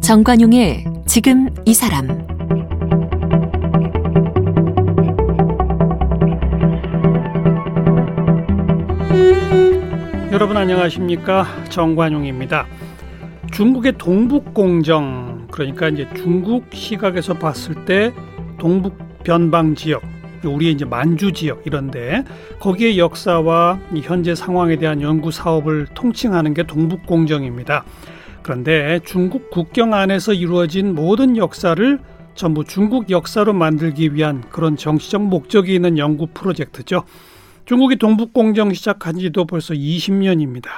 정관용의 지금 이 사람 여러분 안녕하십니까 정관용입니다. 중국의 동북공정 그러니까 이제 중국 시각에서 봤을 때 동북 변방 지역 우리의 이제 만주 지역 이런데 거기에 역사와 현재 상황에 대한 연구 사업을 통칭하는 게 동북 공정입니다. 그런데 중국 국경 안에서 이루어진 모든 역사를 전부 중국 역사로 만들기 위한 그런 정치적 목적이 있는 연구 프로젝트죠. 중국이 동북공정 시작한 지도 벌써 20년입니다.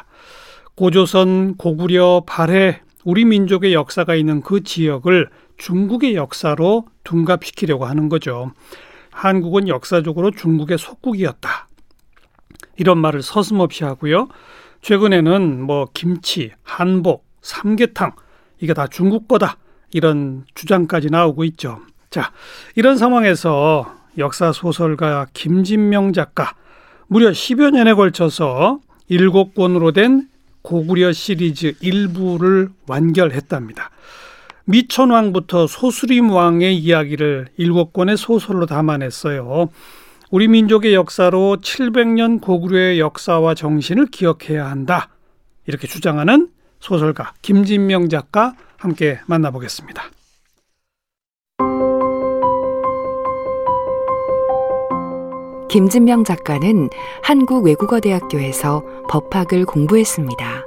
고조선, 고구려, 발해, 우리 민족의 역사가 있는 그 지역을 중국의 역사로 둔갑시키려고 하는 거죠. 한국은 역사적으로 중국의 속국이었다. 이런 말을 서슴없이 하고요. 최근에는 뭐 김치, 한복, 삼계탕 이게 다 중국 거다 이런 주장까지 나오고 있죠. 자, 이런 상황에서 역사 소설가 김진명 작가 무려 10여 년에 걸쳐서 7권으로 된 고구려 시리즈 일부를 완결했답니다. 미천왕부터 소수림 왕의 이야기를 7권의 소설로 담아냈어요. 우리 민족의 역사로 700년 고구려의 역사와 정신을 기억해야 한다. 이렇게 주장하는 소설가 김진명 작가 함께 만나보겠습니다. 김진명 작가는 한국외국어대학교에서 법학을 공부했습니다.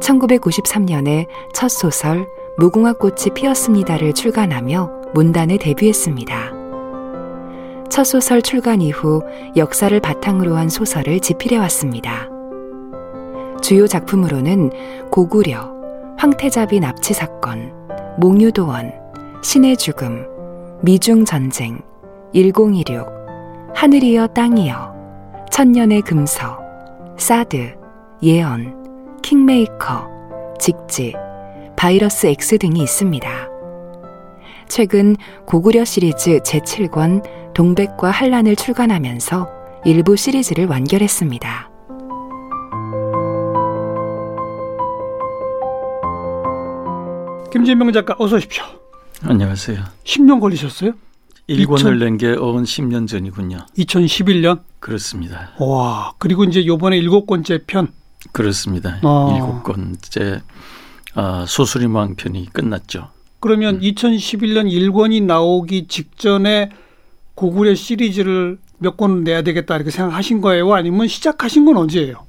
1993년에 첫 소설 무궁화꽃이 피었습니다를 출간하며 문단에 데뷔했습니다. 첫 소설 출간 이후 역사를 바탕으로 한 소설을 집필해 왔습니다. 주요 작품으로는 고구려, 황태자비 납치 사건, 몽유도원, 신의 죽음, 미중 전쟁, 1016, 하늘이여 땅이여, 천년의 금서, 사드, 예언, 킹메이커, 직지, 바이러스 X 등이 있습니다. 최근 고구려 시리즈 제7권 동백과 한란을 출간하면서 일부 시리즈를 완결했습니다. 김진명 작가 어서 오십시오. 안녕하세요. 10년 걸리셨어요? 1권을 낸 게 어언 10년 전이군요. 2011년? 그렇습니다. 와, 그리고 이제 요번에 일곱 번째 편. 그렇습니다. 어. 일곱 권째 아, 소수림왕 편이 끝났죠. 그러면 음. 2011년 1권이 나오기 직전에 고구려 시리즈를 몇 권 내야 되겠다 이렇게 생각하신 거예요? 아니면 시작하신 건 언제예요?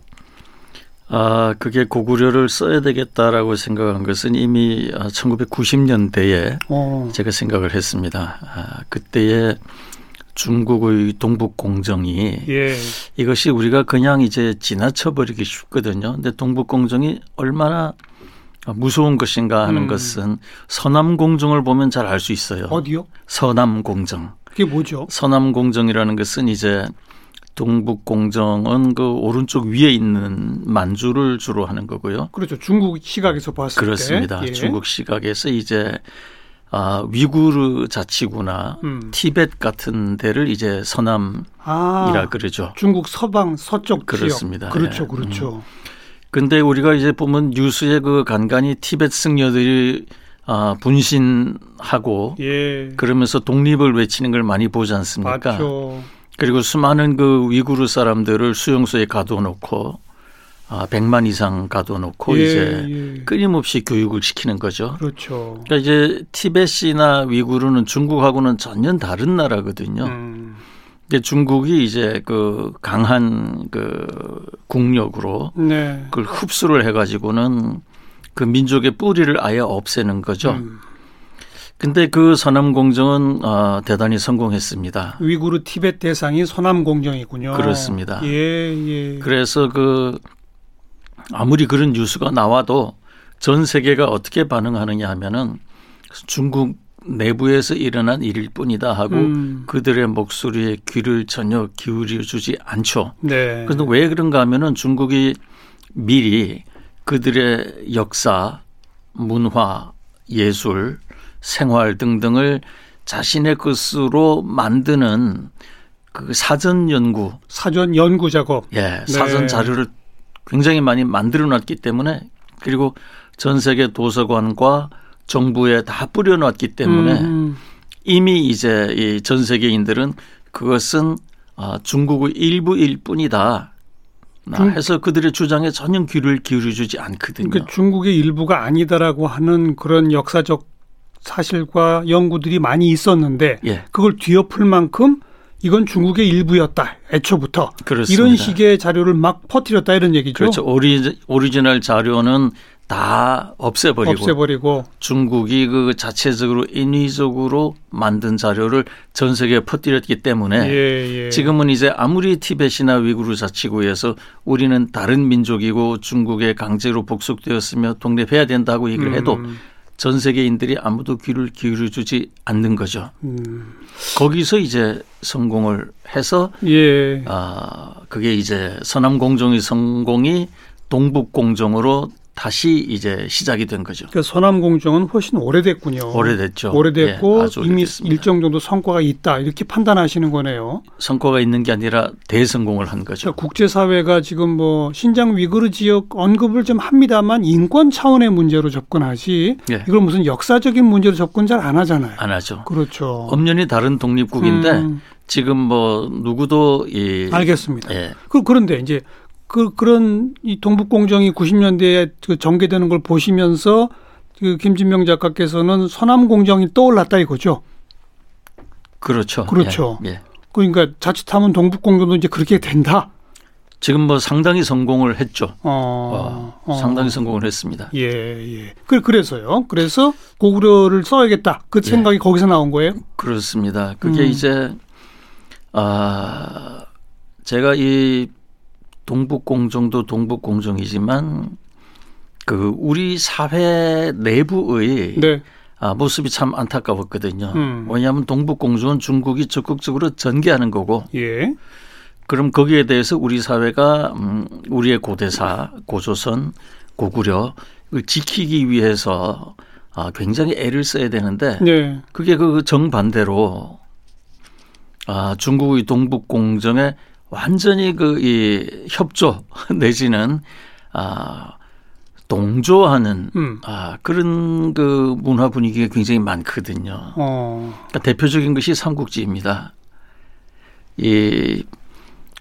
아, 그게 고구려를 써야 되겠다라고 생각한 것은 이미 1990년대에 아, 어. 제가 생각을 했습니다. 아, 그때에 중국의 동북 공정이 예. 이것이 우리가 그냥 이제 지나쳐 버리기 쉽거든요. 근데 동북 공정이 얼마나 무서운 것인가 하는 음. 것은 서남 공정을 보면 잘 알 수 있어요. 어디요? 서남 공정. 그게 뭐죠? 서남 공정이라는 것은 이제 동북 공정은 그 오른쪽 위에 있는 만주를 주로 하는 거고요. 그렇죠. 중국 시각에서 봤을 그렇습니다. 때. 그렇습니다. 예. 중국 시각에서 이제 아, 위구르 자치구나 음. 티벳 같은 데를 이제 서남이라 아, 그러죠. 중국 서방 서쪽 그렇습니다. 지역. 그렇죠. 예. 그렇죠. 음. 근데 우리가 이제 보면 뉴스에 그 간간히 티벳 승려들이 아, 분신하고 예. 그러면서 독립을 외치는 걸 많이 보지 않습니까? 맞죠. 그리고 수많은 그 위구르 사람들을 수용소에 가둬놓고 아, 100만 이상 가둬놓고 예, 이제 예. 끊임없이 교육을 시키는 거죠. 그렇죠. 그러니까 이제 티벳이나 위구르는 중국하고는 전혀 다른 나라거든요. 음. 근데 중국이 이제 그 강한 그 국력으로 네. 그걸 흡수를 해가지고는 그 민족의 뿌리를 아예 없애는 거죠. 음. 근데 그 서남 공정은 어, 대단히 성공했습니다. 위구르 티벳 대상이 서남 공정이군요. 그렇습니다. 예, 예. 그래서 그 아무리 그런 뉴스가 나와도 전 세계가 어떻게 반응하느냐 하면은 중국 내부에서 일어난 일일 뿐이다 하고 음. 그들의 목소리에 귀를 전혀 기울여 주지 않죠. 네. 그런데 왜 그런가 하면은 중국이 미리 그들의 역사, 문화, 예술 생활 등등을 자신의 것으로 만드는 그 사전 연구, 사전 연구 작업, 예, 네. 사전 자료를 굉장히 많이 만들어 놨기 때문에 그리고 전 세계 도서관과 정부에 다 뿌려놨기 때문에 음. 이미 이제 이 전 세계인들은 그것은 아, 중국의 일부일 뿐이다. 해서 그들의 주장에 전혀 귀를 기울여주지 않거든요. 그러니까 중국의 일부가 아니다라고 하는 그런 역사적 사실과 연구들이 많이 있었는데 예. 그걸 뒤엎을 만큼 이건 중국의 일부였다. 애초부터 그렇습니다. 이런 식의 자료를 막 퍼뜨렸다 이런 얘기죠. 그렇죠. 오리, 오리지널 자료는 다 없애버리고, 없애버리고 중국이 그 자체적으로 인위적으로 만든 자료를 전 세계에 퍼뜨렸기 때문에 예, 예. 지금은 이제 아무리 티벳이나 위구르 자치구에서 우리는 다른 민족이고 중국에 강제로 복속되었으며 독립해야 된다고 얘기를 해도 음. 전 세계인들이 아무도 귀를 기울여 주지 않는 거죠. 음. 거기서 이제 성공을 해서 예. 아 그게 이제 서남 공정의 성공이 동북 공정으로 다시 이제 시작이 된 거죠. 그러니까 서남 공정은 훨씬 오래됐군요. 오래됐죠. 오래됐고 예, 이미 일정 정도 성과가 있다 이렇게 판단하시는 거네요. 성과가 있는 게 아니라 대성공을 한 거죠. 그러니까 국제 사회가 지금 뭐 신장 위구르 지역 언급을 좀 합니다만 인권 차원의 문제로 접근하지 예. 이걸 무슨 역사적인 문제로 접근 잘 안 하잖아요. 안 하죠. 그렇죠. 엄연히 다른 독립국인데 음. 지금 뭐 누구도 이 알겠습니다. 예. 그 그런데 이제 그 그런 이 동북공정이 90년대에 그 전개되는 걸 보시면서 그 김진명 작가께서는 서남공정이 떠올랐다 이거죠. 그렇죠. 그렇죠. 예, 예. 그러니까 자칫하면 동북공정도 이제 그렇게 된다. 지금 뭐 상당히 성공을 했죠. 어, 어, 상당히 성공을 했습니다. 예, 예. 그, 그래서요. 그래서 고구려를 써야겠다. 그 예. 생각이 거기서 나온 거예요? 그렇습니다. 그게 음. 이제, 아, 제가 이 동북공정도 동북공정이지만 그 우리 사회 내부의 네. 아, 모습이 참 안타까웠거든요. 음. 왜냐하면 동북공정은 중국이 적극적으로 전개하는 거고. 예. 그럼 거기에 대해서 우리 사회가 음, 우리의 고대사, 고조선, 고구려를 지키기 위해서 아, 굉장히 애를 써야 되는데 네. 그게 그 정반대로 아, 중국의 동북공정에 완전히 그 이 협조 내지는 아 동조하는 음. 아 그런 그 문화 분위기가 굉장히 많거든요. 어. 그러니까 대표적인 것이 삼국지입니다. 이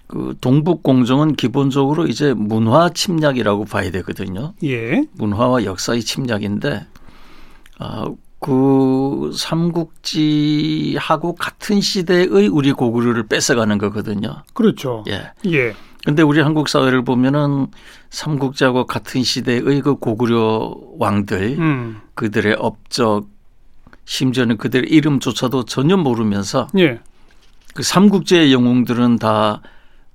그 동북 공정은 기본적으로 이제 문화 침략이라고 봐야 되거든요. 예. 문화와 역사의 침략인데 아, 그 삼국지하고 같은 시대의 우리 고구려를 뺏어가는 거거든요. 그렇죠. 예. 예. 근데 우리 한국 사회를 보면은 삼국지하고 같은 시대의 그 고구려 왕들, 음. 그들의 업적, 심지어는 그들의 이름조차도 전혀 모르면서 예. 그 삼국지의 영웅들은 다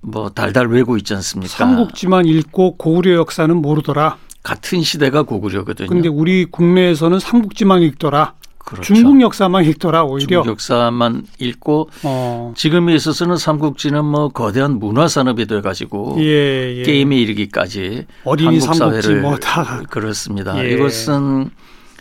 뭐 달달 외고 있지 않습니까? 삼국지만 읽고 고구려 역사는 모르더라. 같은 시대가 고구려거든요. 근데 우리 국내에서는 삼국지만 읽더라. 그렇죠. 중국 역사만 읽더라 오히려 중국 역사만 읽고 어. 지금에 있어서는 삼국지는 뭐 거대한 문화 산업이 돼 가지고 예, 예. 게임에 이르기까지 어린이 삼국지 뭐다 그렇습니다. 예. 이것은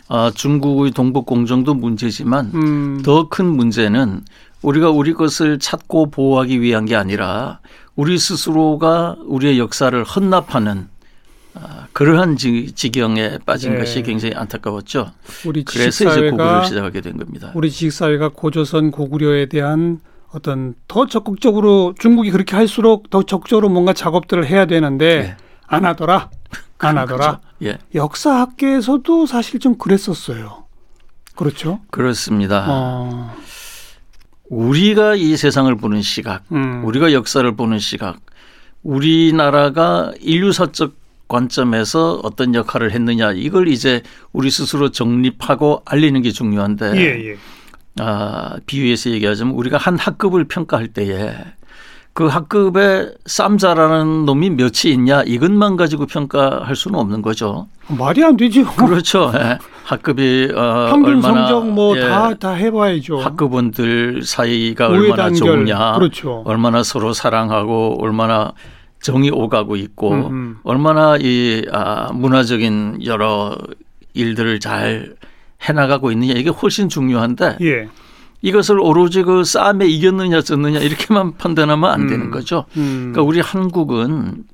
어, 중국의 동북 공정도 문제지만 음. 더큰 문제는 우리가 우리 것을 찾고 보호하기 위한 게 아니라 우리 스스로가 우리의 역사를 헌납하는 아, 그러한 지, 지경에 빠진 네. 것이 굉장히 안타까웠죠. 우리 그래서 이제 고구려를 시작하게 된 겁니다. 우리 지식사회가 고조선 고구려에 대한 어떤 더 적극적으로 중국이 그렇게 할수록 더 적극적으로 뭔가 작업들을 해야 되는데 네. 안 하더라. 안 하더라. 예. 역사학계에서도 사실 좀 그랬었어요. 그렇죠? 그렇습니다. 어. 우리가 이 세상을 보는 시각, 음. 우리가 역사를 보는 시각, 우리나라가 인류사적 관점에서 어떤 역할을 했느냐 이걸 이제 우리 스스로 정립하고 알리는 게 중요한데 예, 예. 아, 비유해서 얘기하자면 우리가 한 학급을 평가할 때에 그 학급에 쌈자라는 놈이 몇이 있냐 이것만 가지고 평가할 수는 없는 거죠. 말이 안 되죠. 그렇죠. 예. 학급이 어, 평균 얼마나 성적 뭐 다다 예, 해봐야죠. 학급원들 사이가 얼마나 단결. 좋냐, 그렇죠. 얼마나 서로 사랑하고 얼마나 정이 오가고 있고 음음. 얼마나 이 아, 문화적인 여러 일들을 잘 해나가고 있느냐 이게 훨씬 중요한데 예. 이것을 오로지 그 싸움에 이겼느냐 졌느냐 이렇게만 판단하면 안 되는 음. 거죠. 음. 그러니까 우리 한국은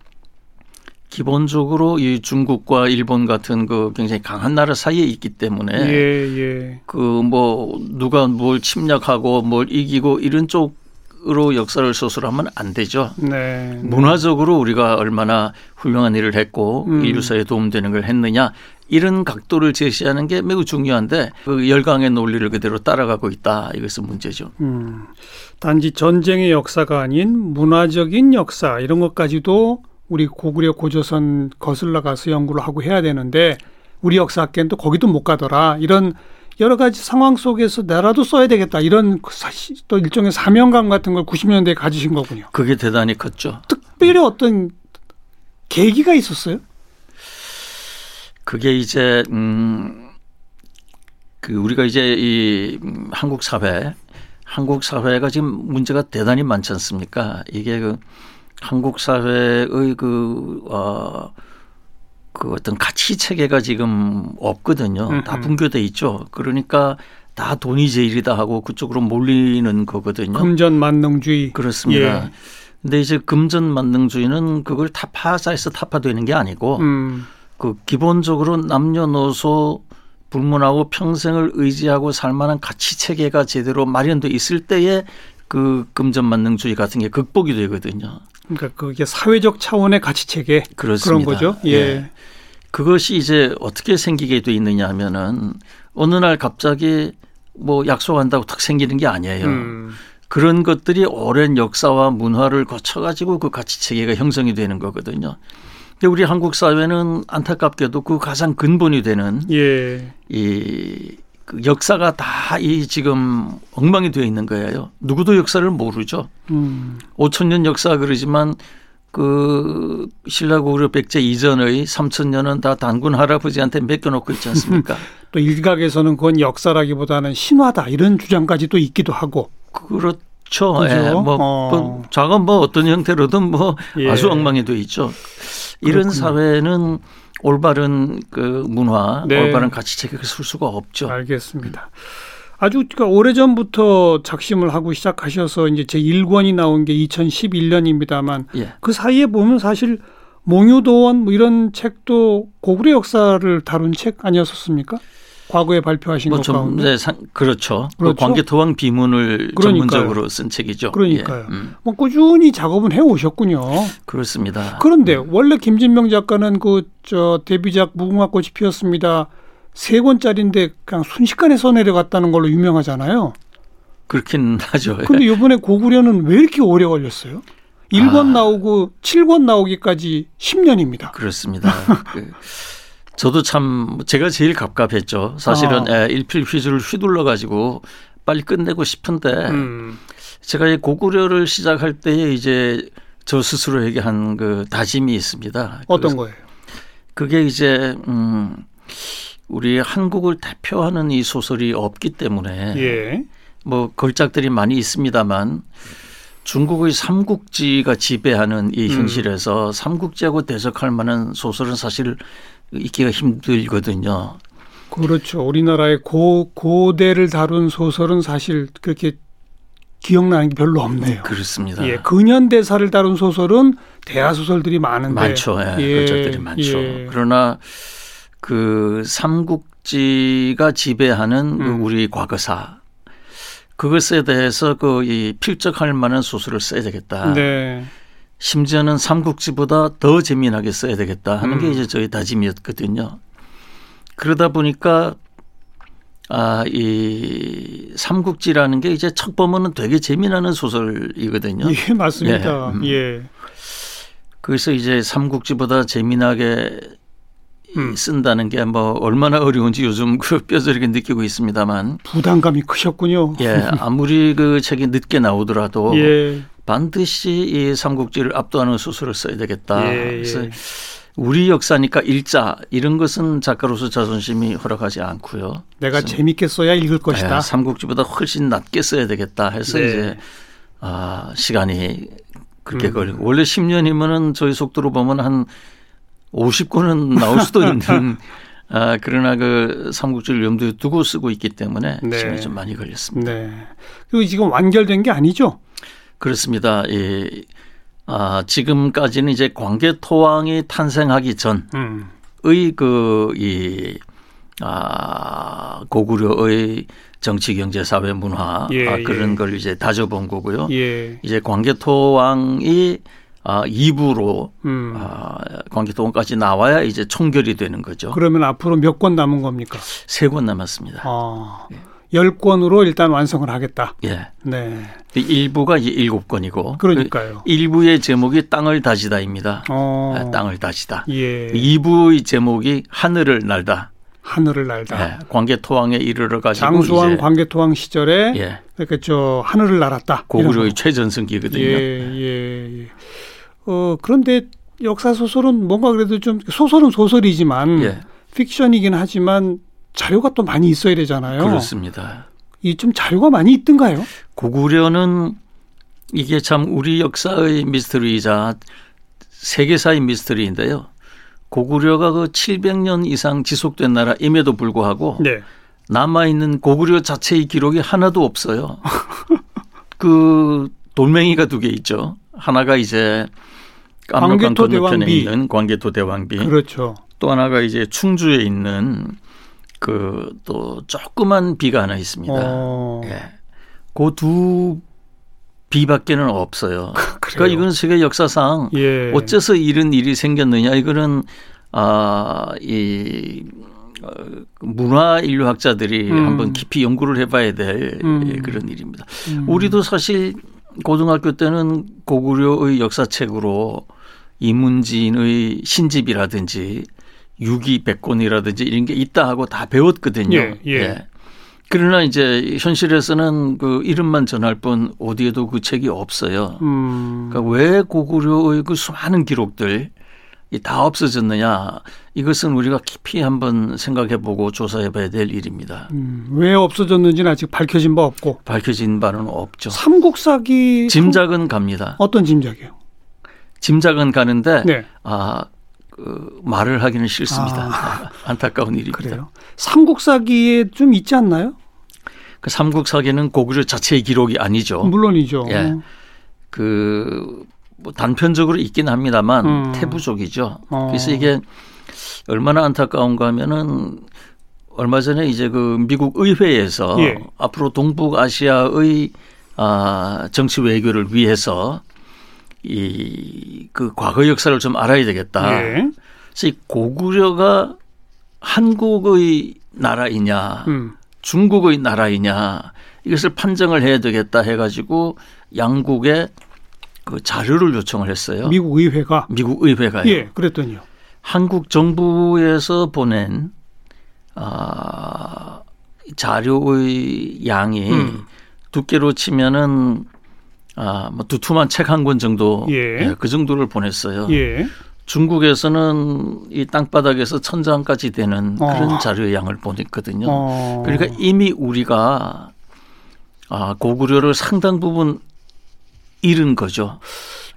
기본적으로 이 중국과 일본 같은 그 굉장히 강한 나라 사이에 있기 때문에 예, 예. 그뭐 누가 뭘 침략하고 뭘 이기고 이런 쪽 으로 역사를 소설하면 안 되죠. 네, 네. 문화적으로 우리가 얼마나 훌륭한 일을 했고 음. 인류 사회에 도움되는 걸 했느냐 이런 각도를 제시하는 게 매우 중요한데 그 열강의 논리를 그대로 따라가고 있다 이것은 문제죠. 음, 단지 전쟁의 역사가 아닌 문화적인 역사 이런 것까지도 우리 고구려 고조선 거슬러 가서 연구를 하고 해야 되는데 우리 역사학계는 또 거기도 못 가더라 이런 여러 가지 상황 속에서 나라도 써야 되겠다 이런 또 일종의 사명감 같은 걸 90년대에 가지신 거군요. 그게 대단히 컸죠. 특별히 어떤 계기가 있었어요? 그게 이제 음, 그 우리가 이제 이 한국 사회, 한국 사회가 지금 문제가 대단히 많지 않습니까? 이게 그 한국 사회의 그, 어, 그 어떤 가치 체계가 지금 없거든요. 음흠. 다 붕괴돼 있죠. 그러니까 다 돈이 제일이다 하고 그쪽으로 몰리는 거거든요. 금전 만능주의. 그렇습니다. 예. 근데 이제 금전 만능주의는 그걸 타파사에서 타파되는 게 아니고 음. 그 기본적으로 남녀노소 불문하고 평생을 의지하고 살 만한 가치 체계가 제대로 마련돼 있을 때에 그 금전 만능주의 같은 게 극복이 되거든요. 그러니까 그게 사회적 차원의 가치 체계 그런 거죠. 예. 예. 그것이 이제 어떻게 생기게 돼 있느냐 하면은 어느 날 갑자기 뭐 약속한다고 탁 생기는 게 아니에요. 음. 그런 것들이 오랜 역사와 문화를 거쳐 가지고 그 가치 체계가 형성이 되는 거거든요. 근데 우리 한국 사회는 안타깝게도 그 가장 근본이 되는 예. 이 그 역사가 다 이 지금 엉망이 되어 있는 거예요. 누구도 역사를 모르죠. 음. 5천 년 역사 그러지만 그 신라고구려 백제 이전의 3천 년은 다 단군 할아버지한테 맡겨놓고 있지 않습니까? 또 일각에서는 그건 역사라기보다는 신화다 이런 주장까지 또 있기도 하고. 그렇죠. 예. 뭐, 어. 뭐 작은 뭐 어떤 형태로든 뭐 예. 아주 엉망이 돼 있죠. 이런 그렇군요. 사회는 올바른 그 문화, 네. 올바른 가치 체계를 쓸 수가 없죠. 알겠습니다. 아주 그러니까 오래전부터 작심을 하고 시작하셔서 이제 제 1권이 나온 게 2011년입니다만 예. 그 사이에 보면 사실 몽유도원 뭐 이런 책도 고구려 역사를 다룬 책 아니었었습니까? 과거에 발표하신 뭐 것 가운데 네, 상, 그렇죠. 그 그렇죠. 그 광개토왕 비문을 그러니까요. 전문적으로 쓴 책이죠. 그러니까요. 예. 음. 뭐 꾸준히 작업은 해 오셨군요. 그렇습니다. 그런데 음. 원래 김진명 작가는 그 저 데뷔작 무궁화꽃이 피었습니다. 세 권짜리인데 그냥 순식간에 써 내려갔다는 걸로 유명하잖아요. 그렇긴 하죠. 근데 이번에 고구려는 왜 이렇게 오래 걸렸어요? 1권 아. 나오고 7권 나오기까지 10년입니다. 그렇습니다. 그 저도 참 제가 제일 갑갑했죠. 사실은 아. 일필 휘주를 휘둘러 가지고 빨리 끝내고 싶은데 음. 제가 이 고구려를 시작할 때에 이제 저 스스로에게 한 그 다짐이 있습니다. 어떤 거예요? 그게 이제 음 우리 한국을 대표하는 이 소설이 없기 때문에 예. 뭐 걸작들이 많이 있습니다만 중국의 삼국지가 지배하는 이 음. 현실에서 음. 삼국지하고 대적할 만한 소설은 사실 있기가 힘들거든요. 그렇죠. 우리나라의 고, 고대를 다룬 소설은 사실 그렇게 기억나는 게 별로 없네요. 그렇습니다. 예, 근현대사를 다룬 소설은 대하 소설들이 많은데 많죠. 예, 예, 그것들이 많죠. 예. 그러나 그 삼국지가 지배하는 그 음. 그 우리 과거사 그것에 대해서 그 이 필적할 만한 소설을 써야 되겠다. 네. 심지어는 삼국지보다 더 재미나게 써야 되겠다 하는 음. 게 이제 저희 다짐이었거든요. 그러다 보니까 아, 이 삼국지라는 게 이제 첫 보면은 되게 재미나는 소설이거든요. 예, 맞습니다. 예. 음. 예. 그래서 이제 삼국지보다 재미나게 음. 쓴다는 게 뭐 얼마나 어려운지 요즘 그 뼈저리게 느끼고 있습니다만 부담감이 크셨군요. 예, 아무리 그 책이 늦게 나오더라도 예. 반드시 이 삼국지를 압도하는 소설을 써야 되겠다. 예, 예. 그래서 우리 역사니까 일자 이런 것은 작가로서 자존심이 허락하지 않고요. 내가 재밌게 써야 읽을 것이다. 예, 삼국지보다 훨씬 낮게 써야 되겠다 해서 네. 이제 아, 시간이 그렇게 음. 걸리고 원래 10년이면은 저희 속도로 보면 한 50권은 나올 수도 있는 아, 그러나 그 삼국지를 염두에 두고 쓰고 있기 때문에 네. 시간이 좀 많이 걸렸습니다. 네. 그리고 지금 완결된 게 아니죠? 그렇습니다. 예. 아, 지금까지는 이제 광개토왕이 탄생하기 전의 음. 그, 이, 아, 고구려의 정치, 경제, 사회, 문화 예, 아, 그런 예. 걸 이제 다져본 거고요. 예. 이제 광개토왕이 아, 2부로 음. 아, 광개토왕까지 나와야 이제 총결이 되는 거죠. 그러면 앞으로 몇 권 남은 겁니까? 세 권 남았습니다. 아. 예. 10권으로 일단 완성을 하겠다. 예. 네. 1부가 이제 7권이고. 그러니까요. 1부의 제목이 땅을 다지다입니다. 어. 아, 땅을 다지다. 예. 2부의 제목이 하늘을 날다. 하늘을 날다. 예. 광개토왕에 이르러 가지고 장수왕 광개토왕 시절에 예. 저 하늘을 날았다. 고구려의 최전성기거든요. 예, 예, 예. 어 그런데 역사 소설은 뭔가 그래도 좀 소설은 소설이지만 예. 픽션이긴 하지만 자료가 또 많이 있어야 되잖아요. 그렇습니다. 이 좀 자료가 많이 있던가요? 고구려는 이게 참 우리 역사의 미스터리이자 세계사의 미스터리인데요. 고구려가 그 700년 이상 지속된 나라임에도 불구하고 네. 남아 있는 고구려 자체의 기록이 하나도 없어요. 그 돌멩이가 두 개 있죠. 하나가 이제 깜록강 건너편에 있는 광개토 대왕비. 그렇죠. 또 하나가 이제 충주에 있는 그 또 조그만 비가 하나 있습니다. 어. 예. 그두 비밖에는 없어요. 그러니까 이건 세계 역사상 예. 어째서 이런 일이 생겼느냐 이거는 아이 어, 문화 인류학자들이 음. 한번 깊이 연구를 해봐야 될 음. 그런 일입니다. 음. 우리도 사실 고등학교 때는 고구려의 역사책으로 이문진의 신집이라든지 유기백곤이라든지 이런 게 있다 하고 다 배웠거든요. 예, 예. 예. 그러나 이제 현실에서는 그 이름만 전할 뿐 어디에도 그 책이 없어요. 음. 그러니까 왜 고구려의 그 수많은 기록들 이다 없어졌느냐 이것은 우리가 깊이 한번 생각해보고 조사해봐야 될 일입니다. 음, 왜 없어졌는지는 아직 밝혀진 바 없고 밝혀진 바는 없죠. 삼국사기 짐작은 갑니다. 어떤 짐작이요? 짐작은 가는데 네. 아 그, 말을 하기는 싫습니다. 아, 안타까운 일입니다. 그래요? 삼국사기에 좀 있지 않나요? 그 삼국사기는 고구려 자체의 기록이 아니죠. 물론이죠. 예. 그, 뭐 단편적으로 있긴 합니다만 음. 태부족이죠. 어. 그래서 이게 얼마나 안타까운가 하면은 얼마 전에 이제 그 미국 의회에서 예. 앞으로 동북아시아의 아, 정치 외교를 위해서 이 그 과거 역사를 좀 알아야 되겠다. 예. 그래서 이 고구려가 한국의 나라이냐, 음. 중국의 나라이냐 이것을 판정을 해야 되겠다 해가지고 양국에 그 자료를 요청을 했어요. 미국 의회가 미국 의회가요. 예, 그랬더니요. 한국 정부에서 보낸 아 자료의 양이 음. 두께로 치면은 아, 뭐 두툼한 책 한 권 정도 예. 예. 그 정도를 보냈어요. 예. 중국에서는 이 땅바닥에서 천장까지 되는 어. 그런 자료의 양을 보냈거든요. 어. 그러니까 이미 우리가 아, 고구려를 상당 부분 잃은 거죠.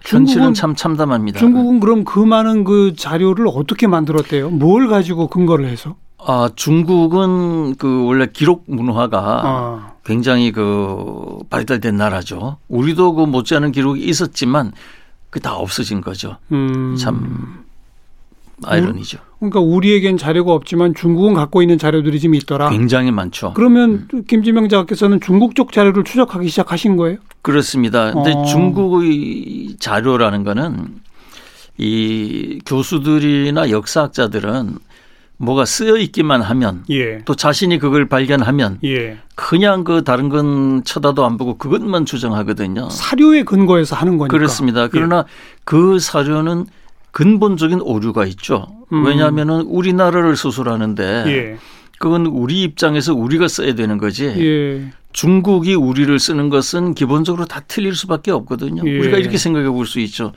현실은 참 참담합니다. 중국은 그럼 그 많은 그 자료를 어떻게 만들었대요? 뭘 가지고 근거를 해서? 아, 중국은 그 원래 기록 문화가 아. 굉장히 그 발달된 나라죠. 우리도 그 못지않은 기록이 있었지만 그 다 없어진 거죠. 음. 참 아이러니죠. 그러니까 우리에겐 자료가 없지만 중국은 갖고 있는 자료들이 좀 있더라. 굉장히 많죠. 그러면 음. 김지명 작가께서는 중국 쪽 자료를 추적하기 시작하신 거예요? 그렇습니다. 근데 어. 중국의 자료라는 거는 이 교수들이나 역사학자들은 뭐가 쓰여 있기만 하면 예. 또 자신이 그걸 발견하면 예. 그냥 그 다른 건 쳐다도 안 보고 그것만 주장하거든요. 사료에 근거해서 하는 거니까. 그렇습니다. 그러나 예. 그 사료는 근본적인 오류가 있죠. 음. 왜냐하면은 우리나라를 수술하는데 예. 그건 우리 입장에서 우리가 써야 되는 거지. 예. 중국이 우리를 쓰는 것은 기본적으로 다 틀릴 수밖에 없거든요. 예. 우리가 이렇게 생각해 볼 수 있죠.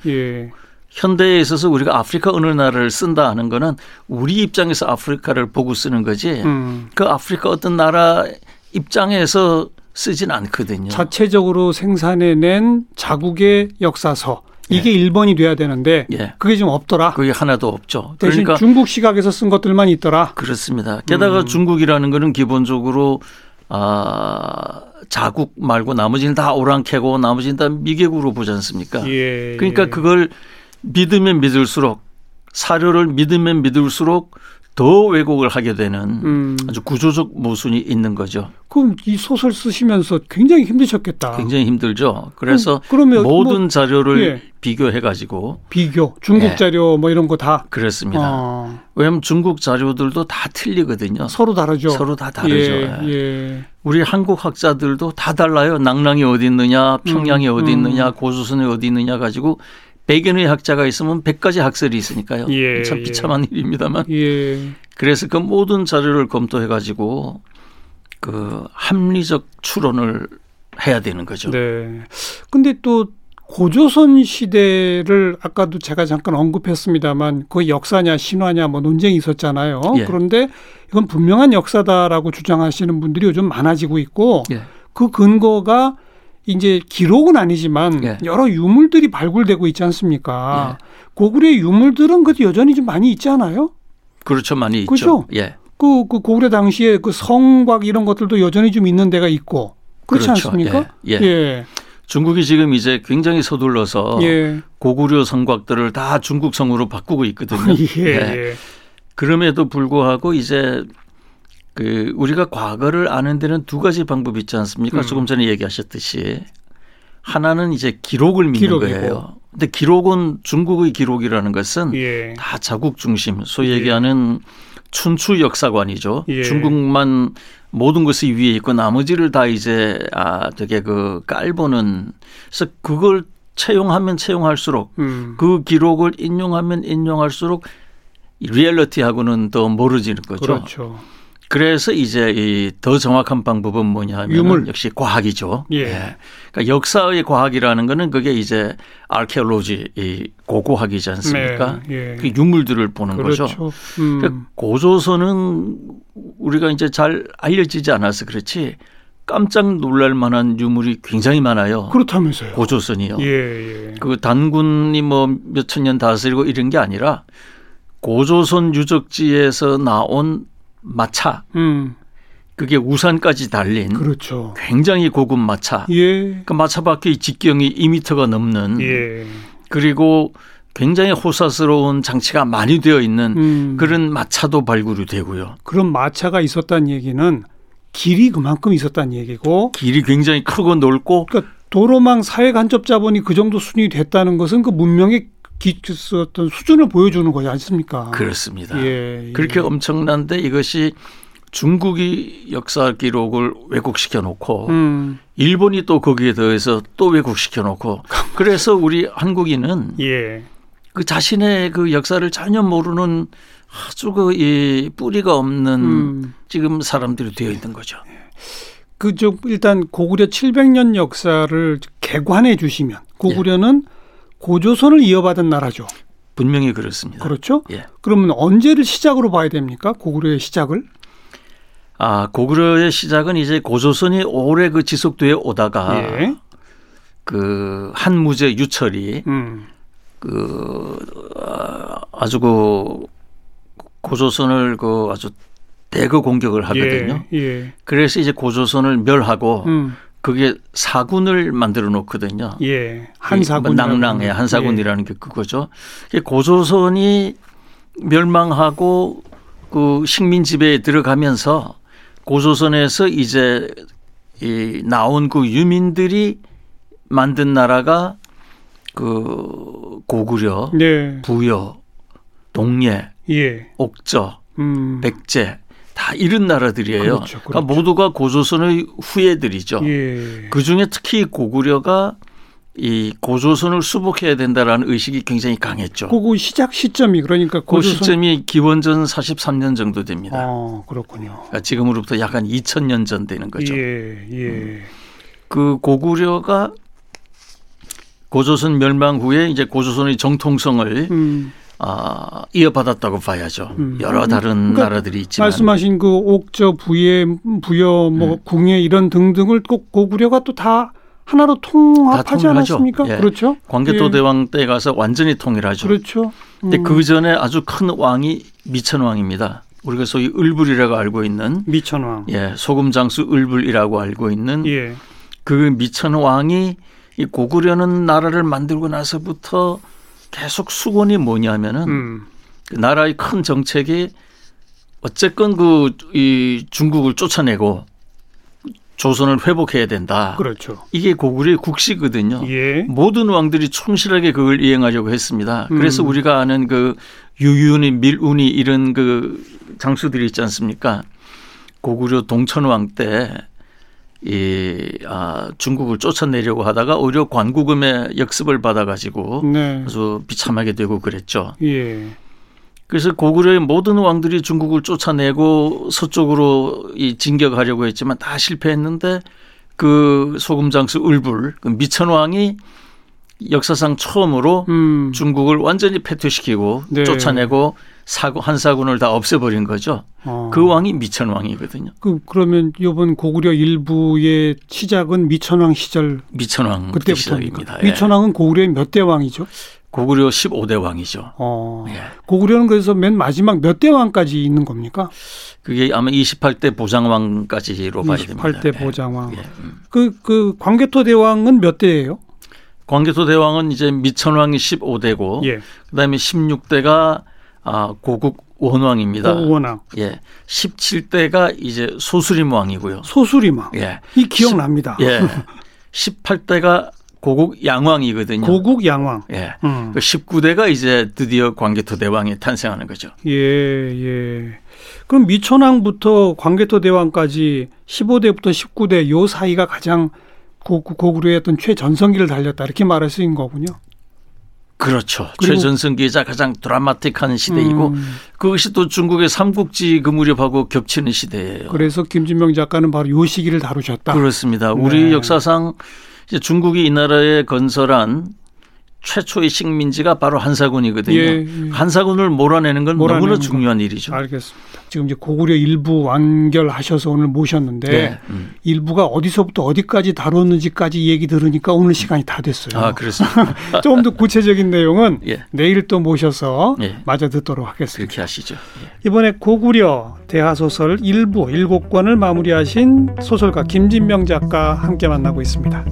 현대에 있어서 우리가 아프리카 어느 나라를 쓴다 하는 거는 우리 입장에서 아프리카를 보고 쓰는 거지 음. 그 아프리카 어떤 나라 입장에서 쓰진 않거든요. 자체적으로 생산해낸 자국의 역사서 이게 예. 1번이 돼야 되는데 예. 그게 좀 없더라. 그게 하나도 없죠. 대신 그러니까 중국 시각에서 쓴 것들만 있더라. 그렇습니다. 게다가 음. 중국이라는 거는 기본적으로 아 자국 말고 나머지는 다 오랑캐고 나머지는 다 미개국으로 보지 않습니까? 예. 그러니까 그걸 믿으면 믿을수록 사료를 믿으면 믿을수록 더 왜곡을 하게 되는 음. 아주 구조적 모순이 있는 거죠. 그럼 이 소설 쓰시면서 굉장히 힘드셨겠다. 굉장히 힘들죠. 그래서 그럼, 모든 뭐, 자료를 예. 비교해 가지고 비교 중국 예. 자료 뭐 이런 거 다 그렇습니다. 아. 왜냐하면 중국 자료들도 다 틀리거든요. 서로 다르죠. 서로 다 다르죠. 예. 예. 우리 한국 학자들도 다 달라요. 낭랑이 어디 있느냐, 평양이 음. 어디 있느냐, 음. 고조선이 어디 있느냐 가지고 100여의 학자가 있으면 100가지 학설이 있으니까요. 예, 참 비참한 예. 일입니다만. 예. 그래서 그 모든 자료를 검토해 가지고 그 합리적 추론을 해야 되는 거죠. 네. 근데 또 고조선 시대를 아까도 제가 잠깐 언급했습니다만 그 역사냐 신화냐 뭐 논쟁이 있었잖아요. 예. 그런데 이건 분명한 역사다라고 주장하시는 분들이 요즘 많아지고 있고 예. 그 근거가 이제 기록은 아니지만 예. 여러 유물들이 발굴되고 있지 않습니까? 예. 고구려의 유물들은 그래도 여전히 좀 많이 있지 않아요? 그렇죠, 많이 그렇죠? 있죠. 예. 그, 그 고구려 당시에 그 성곽 이런 것들도 여전히 좀 있는 데가 있고 그렇지 그렇죠. 않습니까? 예. 예. 예. 중국이 지금 이제 굉장히 서둘러서 예. 고구려 성곽들을 다 중국 성으로 바꾸고 있거든요. 예. 예. 그럼에도 불구하고 이제 그 우리가 과거를 아는 데는 두 가지 방법이 있지 않습니까? 음. 조금 전에 얘기하셨듯이 하나는 이제 기록을 믿는 기록이고. 거예요. 근데 기록은 중국의 기록이라는 것은 예. 다 자국 중심, 소위 예. 얘기하는 춘추 역사관이죠. 예. 중국만 모든 것이 위에 있고 나머지를 다 이제 아 되게 그 깔보는 그래서 그걸 채용하면 채용할수록 음. 그 기록을 인용하면 인용할수록 리얼리티하고는 더 멀어지는 거죠. 그렇죠. 그래서 이제 이 더 정확한 방법은 뭐냐 하면 유물. 역시 과학이죠. 예. 예. 그러니까 역사의 과학이라는 거는 그게 이제 아르케올로지 이 고고학이지 않습니까? 네. 예. 그 유물들을 보는 그렇죠. 거죠. 음. 그러니까 고조선은 우리가 이제 잘 알려지지 않아서 그렇지 깜짝 놀랄 만한 유물이 굉장히 많아요. 그렇다면서요. 고조선이요. 예, 예. 그 단군이 뭐 몇천 년 다스리고 이런 게 아니라 고조선 유적지에서 나온 마차. 음. 그게 우산까지 달린 그렇죠. 굉장히 고급 마차. 예. 그 마차 밖의 직경이 2미터가 넘는 예. 그리고 굉장히 호사스러운 장치가 많이 되어 있는 음. 그런 마차도 발굴이 되고요. 그런 마차가 있었다는 얘기는 길이 그만큼 있었다는 얘기고 길이 굉장히 크고 넓고 그러니까 도로망 사회 간접 자본이 그 정도 순위 됐다는 것은 그 문명의 어떤 수준을 보여주는 거지 않습니까? 그렇습니다. 예, 예. 그렇게 엄청난데 이것이 중국이 역사 기록을 왜곡시켜 놓고 음. 일본이 또 거기에 더해서 또 왜곡시켜 놓고 그래서 우리 한국인은 예. 그 자신의 그 역사를 전혀 모르는 아주 그이 뿌리가 없는 음. 지금 사람들이 되어 있는 거죠. 그저 일단 고구려 700년 역사를 개관해 주시면 고구려는 예. 고조선을 이어받은 나라죠. 분명히 그렇습니다. 그렇죠. 예. 그러면 언제를 시작으로 봐야 됩니까? 고구려의 시작을? 아 고구려의 시작은 이제 고조선이 오래 그 지속되어 오다가 예. 그 한무제 유철이 음. 그 아, 아주 그 고조선을 그 아주 대거 공격을 하거든요. 예. 예. 그래서 이제 고조선을 멸하고 음. 그게 사군을 만들어 놓거든요. 예. 한사군. 낭랑의 한사군이라는 예. 게 그거죠. 고조선이 멸망하고 그 식민 지배에 들어가면서 고조선에서 이제 이 나온 그 유민들이 만든 나라가 그 고구려, 네. 부여, 동예, 예. 옥저, 음. 백제 다 이런 나라들이에요. 그렇죠, 그러니까 그렇죠. 그러니까 모두가 고조선의 후예들이죠. 예. 그 중에 특히 고구려가 이 고조선을 수복해야 된다라는 의식이 굉장히 강했죠. 그 시작 시점이 그러니까 그 고조선... 그 시점이 기원전 43년 정도 됩니다. 아, 그렇군요. 그러니까 지금으로부터 약 한 2000년 전 되는 거죠. 예, 예. 음. 그 고구려가 고조선 멸망 후에 이제 고조선의 정통성을 음. 아, 이어받았다고 봐야죠. 음. 여러 다른 그러니까 나라들이 있지만 말씀하신 그 옥저 부예 부여 뭐 음. 궁예 이런 등등을 꼭 고구려가 또 다 하나로 통합하지 않았습니까? 예. 그렇죠. 광개토 예. 대왕 때 가서 완전히 통일하죠. 그렇죠. 음. 근데 그 전에 아주 큰 왕이 미천왕입니다. 우리가 소위 을불이라고 알고 있는 미천왕. 예, 소금 장수 을불이라고 알고 있는 예. 그 미천왕이 이 고구려는 나라를 만들고 나서부터 계속 수건이 뭐냐면은 음. 그 나라의 큰 정책이 어쨌건 그 이 중국을 쫓아내고 조선을 회복해야 된다. 그렇죠. 이게 고구려의 국시거든요. 예. 모든 왕들이 충실하게 그걸 이행하려고 했습니다. 그래서 음. 우리가 아는 그 유윤이, 밀운이 이런 그 장수들이 있지 않습니까? 고구려 동천왕 때 이, 아, 중국을 쫓아내려고 하다가 오히려 관구금의 역습을 받아가지고 네. 아주 비참하게 되고 그랬죠. 예. 그래서 고구려의 모든 왕들이 중국을 쫓아내고 서쪽으로 이 진격하려고 했지만 다 실패했는데 그 소금 장수 을불 그 미천 왕이 역사상 처음으로 음. 중국을 완전히 패퇴시키고 네. 쫓아내고 사고 한사군을 다 없애버린 거죠. 어. 그 왕이 미천 왕이거든요. 그 그러면 이번 고구려 일부의 시작은 미천왕 시절 미천왕 그때부터입니다. 예. 미천왕은 고구려의 몇 대 왕이죠? 고구려 15대 왕이죠. 어. 예. 고구려는 그래서 맨 마지막 몇 대 왕까지 있는 겁니까? 그게 아마 28대 보장왕까지로 봐야 됩니다. 28대 예. 보장왕. 예. 음. 그, 그 광개토 대왕은 몇 대예요? 광개토 대왕은 이제 미천왕이 15대고 예. 그다음에 16대가 아, 고국 원왕입니다. 고국 원왕. 예. 17대가 이제 소수림 왕이고요. 소수림 왕. 예. 이 기억납니다. 예. 18대가 고국 양왕이거든요. 고국 양왕. 예. 음. 그 19대가 이제 드디어 광개토 대왕이 탄생하는 거죠. 예, 예. 그럼 미천왕부터 광개토 대왕까지 15대부터 19대 요 사이가 가장 고구려의 어떤 최전성기를 달렸다 이렇게 말할 수 있는 거군요. 그렇죠. 최전성기이자 가장 드라마틱한 시대이고 음. 그것이 또 중국의 삼국지 그 무렵하고 겹치는 시대예요. 그래서 김진명 작가는 바로 요 시기를 다루셨다. 그렇습니다. 우리 네. 역사상 이제 중국이 이 나라에 건설한 최초의 식민지가 바로 한사군이거든요. 예, 예. 한사군을 몰아내는 건 몰아내는 너무나 중요한 일이죠. 알겠습니다. 지금 이제 고구려 일부 완결하셔서 오늘 모셨는데 네. 음. 일부가 어디서부터 어디까지 다뤘는지까지 얘기 들으니까 오늘 시간이 다 됐어요. 아, 그렇습니다. 조금 더 구체적인 내용은 예. 내일 또 모셔서 예. 마저 듣도록 하겠습니다. 그렇게 하시죠. 예. 이번에 고구려 대하소설 일부 일곱 권을 마무리하신 소설가 김진명 작가 함께 만나고 있습니다.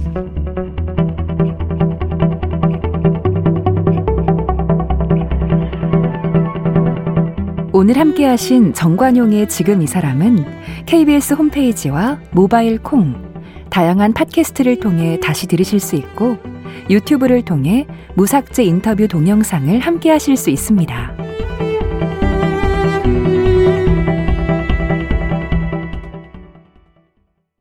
오늘 함께 하신 정관용의 지금 이 사람은 KBS 홈페이지와 모바일 콩, 다양한 팟캐스트를 통해 다시 들으실 수 있고 유튜브를 통해 무삭제 인터뷰 동영상을 함께 하실 수 있습니다.